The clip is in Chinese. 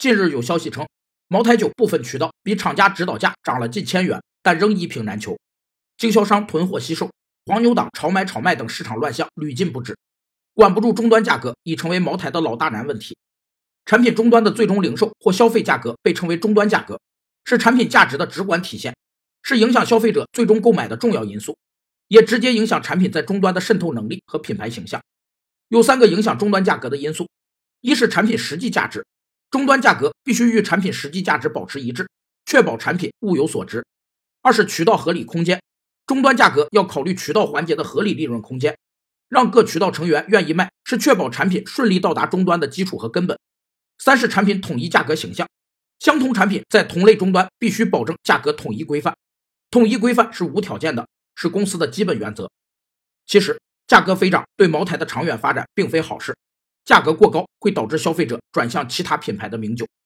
近日有消息称，茅台酒部分渠道比厂家指导价涨了近千元，但仍一瓶难求，经销商囤货惜售，黄牛党炒买炒卖等市场乱象屡禁不止，管不住终端价格已成为茅台的老大难问题。产品终端的最终零售或消费价格被称为终端价格，是产品价值的直观体现，是影响消费者最终购买的重要因素，也直接影响产品在终端的渗透能力和品牌形象。有三个影响终端价格的因素：一是产品实际价值，终端价格必须与产品实际价值保持一致，确保产品物有所值；二是渠道合理空间，终端价格要考虑渠道环节的合理利润空间，让各渠道成员愿意卖，是确保产品顺利到达终端的基础和根本。三是产品统一价格形象，相同产品在同类终端必须保证价格统一规范，统一规范是无条件的，是公司的基本原则。其实，价格飞涨对茅台的长远发展并非好事，价格过高会导致消费者转向其他品牌的名酒。